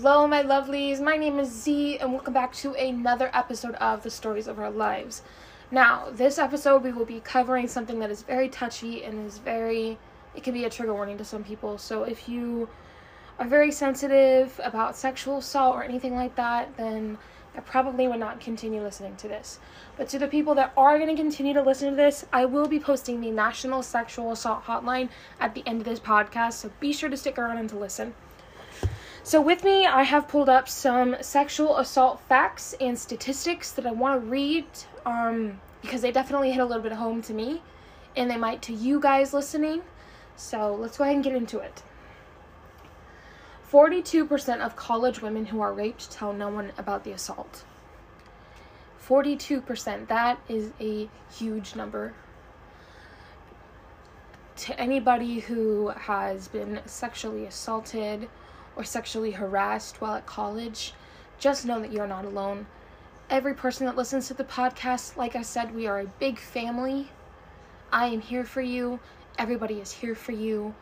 Hello, my lovelies. My name is Zee, and welcome back to another episode of The Stories of Our Lives. Now, this episode, we will be covering something that is very touchy and is very, it can be a trigger warning to some people. So, if you are very sensitive about sexual assault or anything like that, then I probably would not continue listening to this. But to the people that are going to continue to listen to this, I will be posting the National Sexual Assault Hotline at the end of this podcast, so be sure to stick around and to listen. So, with me, I have pulled up some sexual assault facts and statistics that I want to read um, because they definitely hit a little bit home to me and they might to you guys listening. So, let's go ahead and get into it. 42% of college women who are raped tell no one about the assault. 42%, that is a huge number. To anybody who has been sexually assaulted, or sexually harassed while at college, just know that you're not alone. Every person that listens to the podcast, like I said, we are a big family. I am here for you. Everybody is here for you.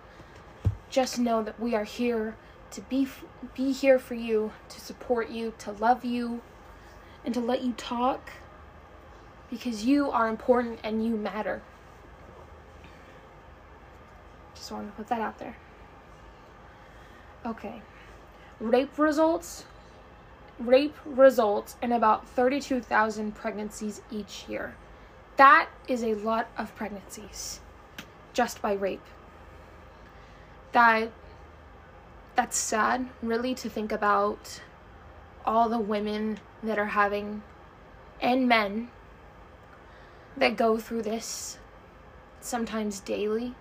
Just know that we are here to be be here for you, to support you, to love you, and to let you talk because you are important and you matter. Just wanted to put that out there. Okay. Rape results rape results in about 32,000 pregnancies each year. That is a lot of pregnancies just by rape. That that's sad really to think about all the women that are having and men that go through this sometimes daily.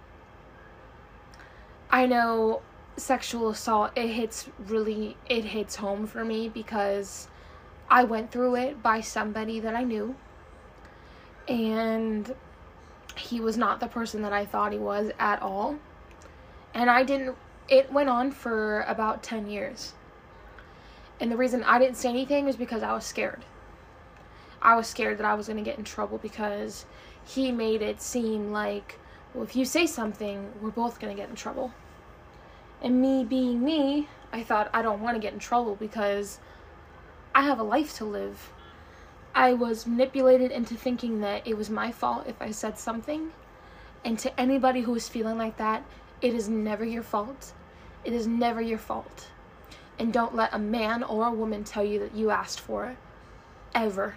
I know sexual assault it hits really it hits home for me because I went through it by somebody that I knew. And he was not the person that I thought he was at all. And I didn't it went on for about 10 years. And the reason I didn't say anything was because I was scared. I was scared that I was going to get in trouble because he made it seem like well if you say something we're both going to get in trouble and me being me, I thought I don't want to get in trouble because I have a life to live. I was manipulated into thinking that it was my fault if I said something. And to anybody who is feeling like that, it is never your fault. It is never your fault. And don't let a man or a woman tell you that you asked for it. Ever.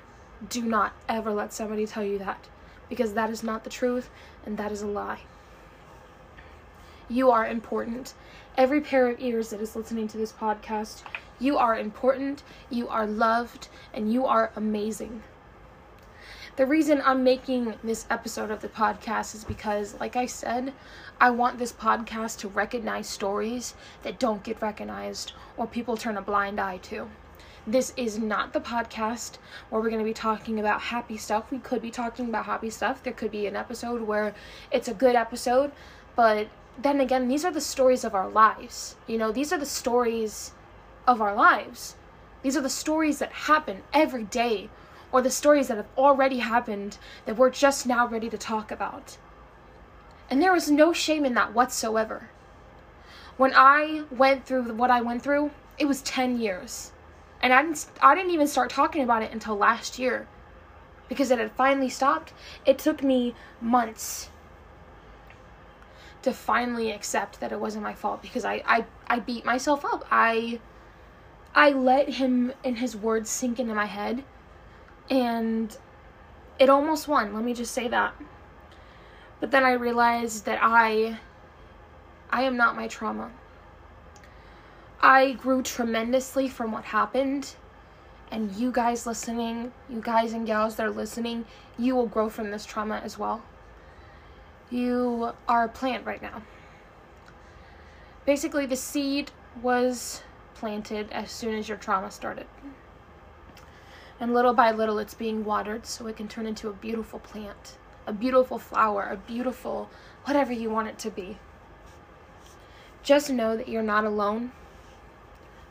Do not ever let somebody tell you that. Because that is not the truth and that is a lie. You are important. Every pair of ears that is listening to this podcast, you are important, you are loved, and you are amazing. The reason I'm making this episode of the podcast is because, like I said, I want this podcast to recognize stories that don't get recognized or people turn a blind eye to. This is not the podcast where we're going to be talking about happy stuff. We could be talking about happy stuff. There could be an episode where it's a good episode, but then again, these are the stories of our lives. You know, these are the stories of our lives. These are the stories that happen every day, or the stories that have already happened that we're just now ready to talk about. And there is no shame in that whatsoever. When I went through what I went through, it was 10 years. And I didn't, I didn't even start talking about it until last year because it had finally stopped. It took me months to finally accept that it wasn't my fault because I, I, I beat myself up. I I let him and his words sink into my head and it almost won, let me just say that. But then I realized that I I am not my trauma. I grew tremendously from what happened. And you guys listening, you guys and gals that are listening, you will grow from this trauma as well you are a plant right now. Basically, the seed was planted as soon as your trauma started. And little by little, it's being watered so it can turn into a beautiful plant, a beautiful flower, a beautiful whatever you want it to be. Just know that you're not alone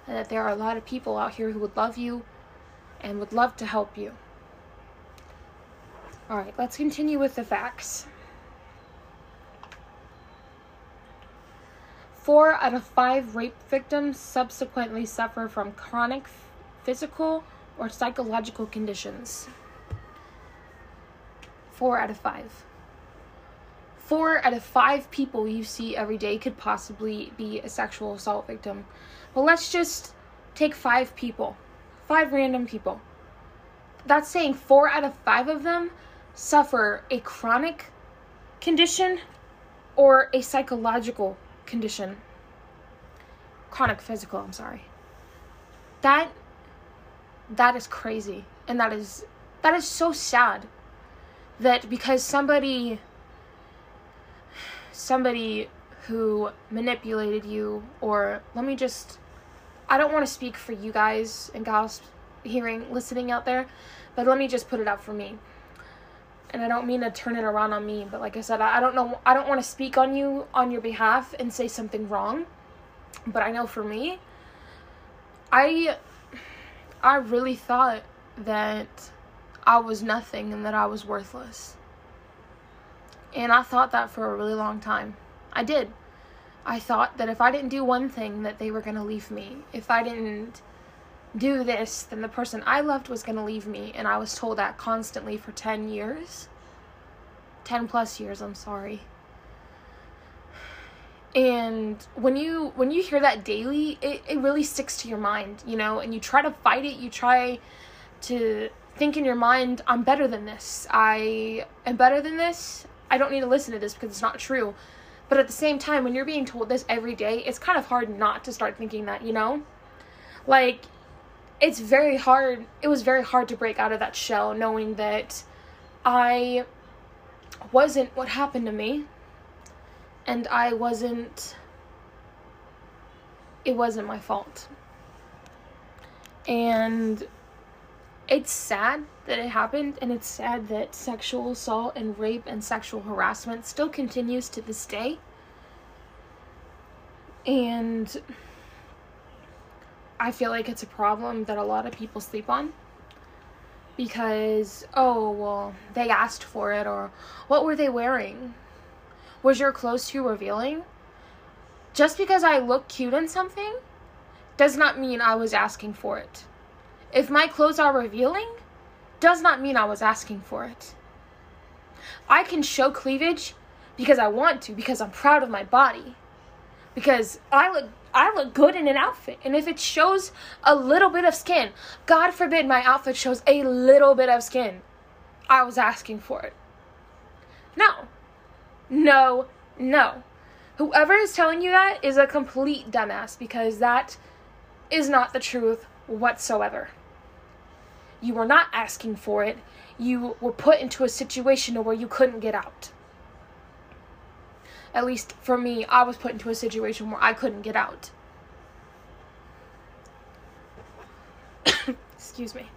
and that there are a lot of people out here who would love you and would love to help you. All right, let's continue with the facts. Four out of five rape victims subsequently suffer from chronic physical or psychological conditions. Four out of five. Four out of five people you see every day could possibly be a sexual assault victim. Well, let's just take five people, five random people. That's saying four out of five of them suffer a chronic condition or a psychological condition. Chronic physical, I'm sorry. That that is crazy and that is that is so sad that because somebody somebody who manipulated you or let me just I don't want to speak for you guys and gals hearing listening out there, but let me just put it out for me. And I don't mean to turn it around on me, but like I said, I, I don't know I don't want to speak on you on your behalf and say something wrong. But I know for me, I I really thought that I was nothing and that I was worthless. And I thought that for a really long time. I did. I thought that if I didn't do one thing that they were going to leave me. If I didn't do this, then the person I loved was going to leave me and I was told that constantly for 10 years. 10 plus years, I'm sorry. And when you when you hear that daily it, it really sticks to your mind you know and you try to fight it you try to think in your mind i'm better than this. I am better than this. I don't need to listen to this because it's not true. But at the same time when you're being told this every day it's kind of hard not to start thinking that you know? Like it's very hard it was very hard to break out of that shell knowing that i wasn't what happened to me and I wasn't it wasn't my fault. And it's sad that it happened and it's sad that sexual assault and rape and sexual harassment still continues to this day. And I feel like it's a problem that a lot of people sleep on because oh well they asked for it or what were they wearing was your clothes too revealing? Just because I look cute in something does not mean I was asking for it. If my clothes are revealing, does not mean I was asking for it. I can show cleavage because I want to, because I'm proud of my body. Because I look I look good in an outfit. And if it shows a little bit of skin, God forbid my outfit shows a little bit of skin, I was asking for it. No no, no. Whoever is telling you that is a complete dumbass because that is not the truth whatsoever. You were not asking for it. You were put into a situation where you couldn't get out. At least for me, I was put into a situation where I couldn't get out. Excuse me.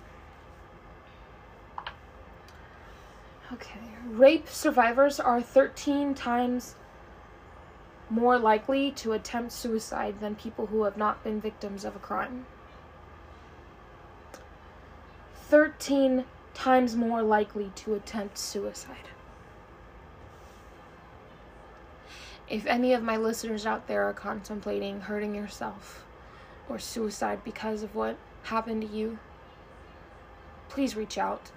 Okay. Rape survivors are 13 times more likely to attempt suicide than people who have not been victims of a crime. 13 times more likely to attempt suicide. If any of my listeners out there are contemplating hurting yourself or suicide because of what happened to you, please reach out.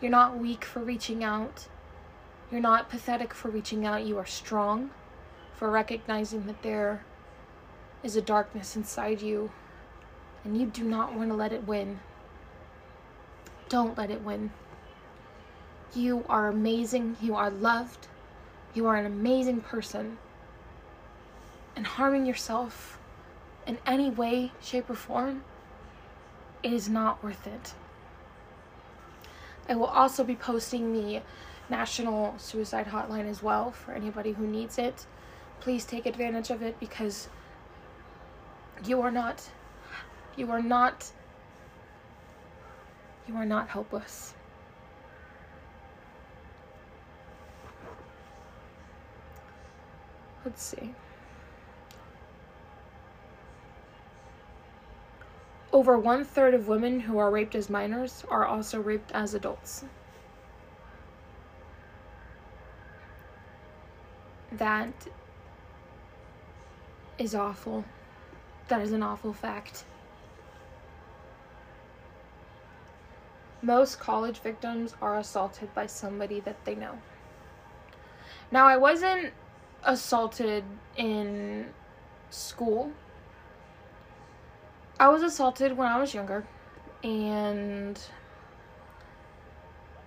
You're not weak for reaching out. You're not pathetic for reaching out. You are strong for recognizing that there is a darkness inside you and you do not want to let it win. Don't let it win. You are amazing. You are loved. You are an amazing person. And harming yourself in any way, shape, or form is not worth it. I will also be posting the National Suicide Hotline as well for anybody who needs it. Please take advantage of it because you are not you are not you are not helpless. Let's see. Over one third of women who are raped as minors are also raped as adults. That is awful. That is an awful fact. Most college victims are assaulted by somebody that they know. Now, I wasn't assaulted in school. I was assaulted when I was younger, and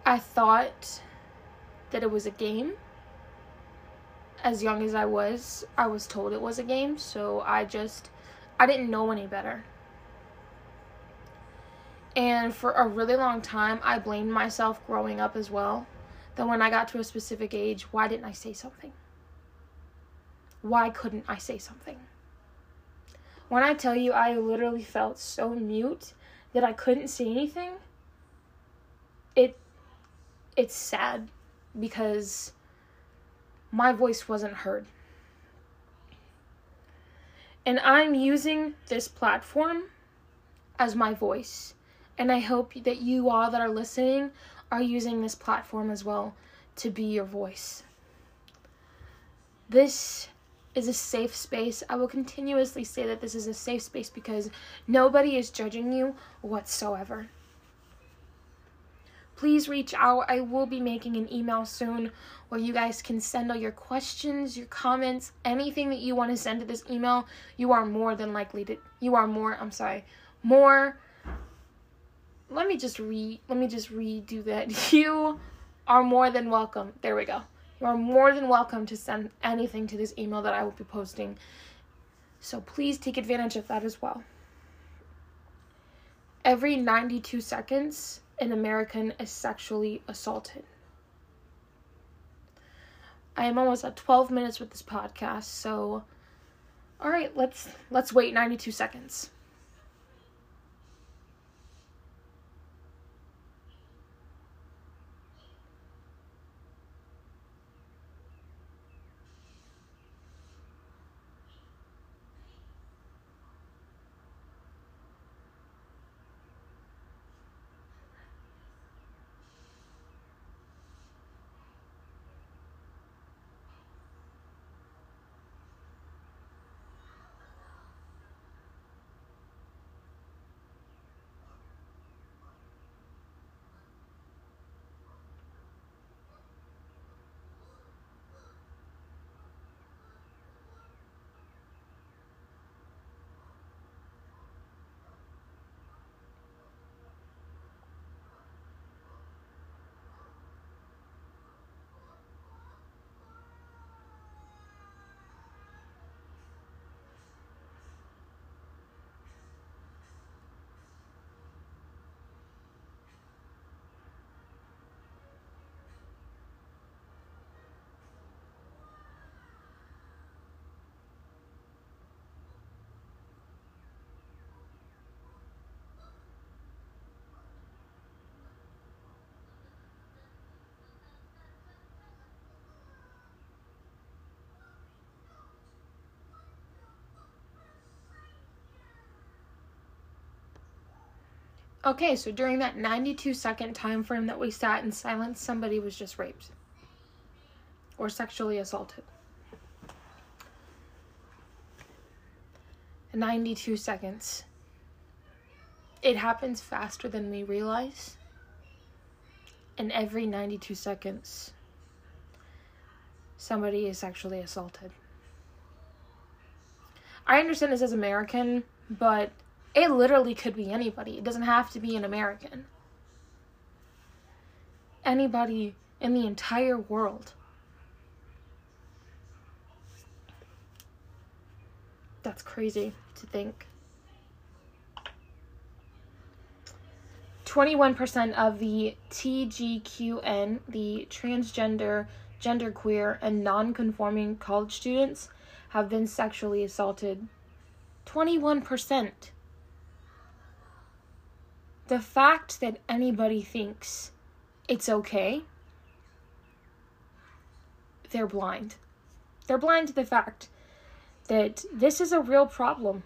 I thought that it was a game. As young as I was, I was told it was a game, so I just I didn't know any better. And for a really long time, I blamed myself growing up as well. That when I got to a specific age, why didn't I say something? Why couldn't I say something? When I tell you I literally felt so mute that I couldn't say anything, it it's sad because my voice wasn't heard. And I'm using this platform as my voice. And I hope that you all that are listening are using this platform as well to be your voice. This is a safe space. I will continuously say that this is a safe space because nobody is judging you whatsoever please reach out. I will be making an email soon where you guys can send all your questions, your comments, anything that you want to send to this email. You are more than likely to you are more, I'm sorry, more Let me just re let me just redo that. You are more than welcome. There we go. You are more than welcome to send anything to this email that I will be posting. So please take advantage of that as well. Every 92 seconds, an American is sexually assaulted. I am almost at 12 minutes with this podcast, so all right, let's let's wait 92 seconds. Okay, so during that 92 second time frame that we sat in silence, somebody was just raped or sexually assaulted. 92 seconds. It happens faster than we realize. And every 92 seconds, somebody is sexually assaulted. I understand this as American, but it literally could be anybody. It doesn't have to be an American. Anybody in the entire world. That's crazy to think. 21% of the TGQN, the transgender, genderqueer, and non-conforming college students have been sexually assaulted. 21% the fact that anybody thinks it's okay, they're blind. They're blind to the fact that this is a real problem.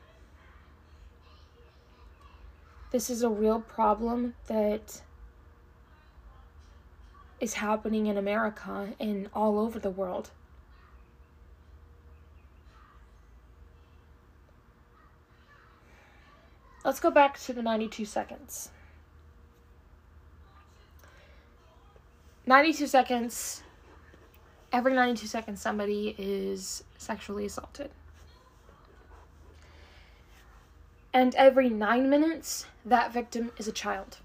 This is a real problem that is happening in America and all over the world. Let's go back to the 92 seconds. 92 seconds, every 92 seconds, somebody is sexually assaulted. And every nine minutes, that victim is a child.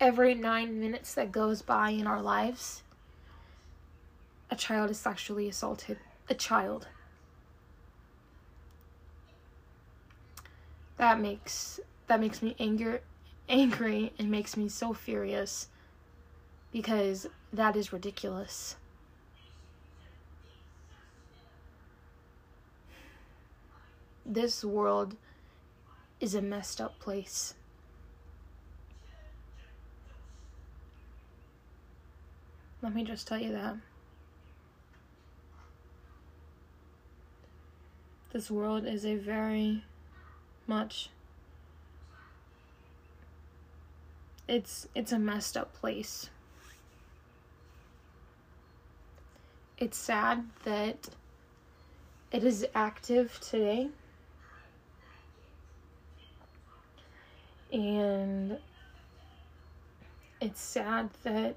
Every nine minutes that goes by in our lives, a child is sexually assaulted. A child. That makes that makes me anger angry and makes me so furious because that is ridiculous. This world is a messed up place. Let me just tell you that. This world is a very much it's it's a messed up place. It's sad that it is active today. And it's sad that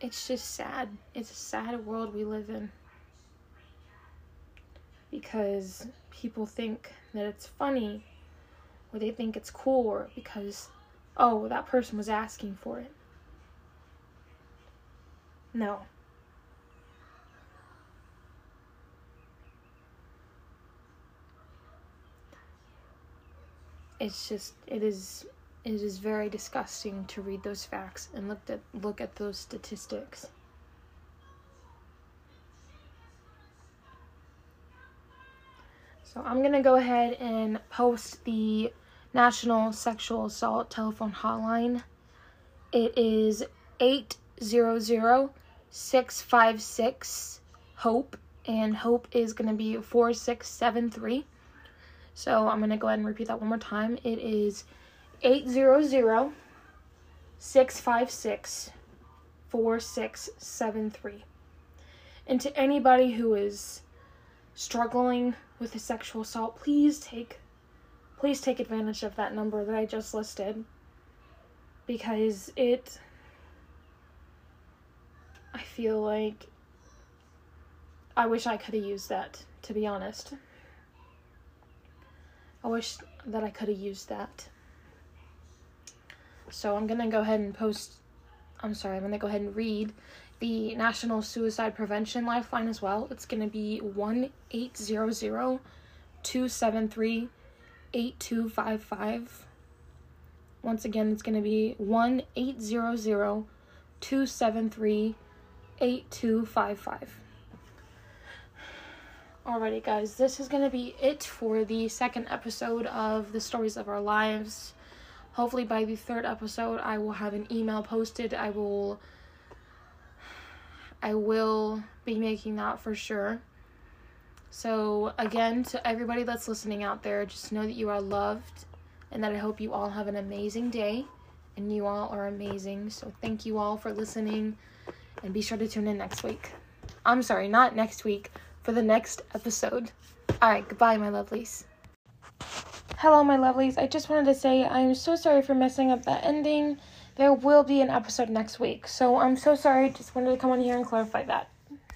it's just sad. It's a sad world we live in. Because people think that it's funny or they think it's cool or because, oh, that person was asking for it. No. It's just, it is it is very disgusting to read those facts and look at look at those statistics. So I'm going to go ahead and post the National Sexual Assault telephone hotline. It is 800-656 HOPE and HOPE is going to be 4673. So I'm going to go ahead and repeat that one more time. It is 800 656 4673. And to anybody who is struggling with a sexual assault, please take please take advantage of that number that I just listed because it I feel like I wish I could have used that to be honest. I wish that I could have used that. So I'm going to go ahead and post, I'm sorry, I'm going to go ahead and read the National Suicide Prevention Lifeline as well. It's going to be 1 800 273 8255. Once again, it's going to be 1 800 273 8255. Alrighty, guys, this is going to be it for the second episode of The Stories of Our Lives hopefully by the third episode I will have an email posted. I will I will be making that for sure. So again, to everybody that's listening out there, just know that you are loved and that I hope you all have an amazing day and you all are amazing. So thank you all for listening and be sure to tune in next week. I'm sorry, not next week, for the next episode. All right, goodbye, my lovelies. Hello, my lovelies. I just wanted to say I'm so sorry for messing up that ending. There will be an episode next week. So I'm so sorry. Just wanted to come on here and clarify that.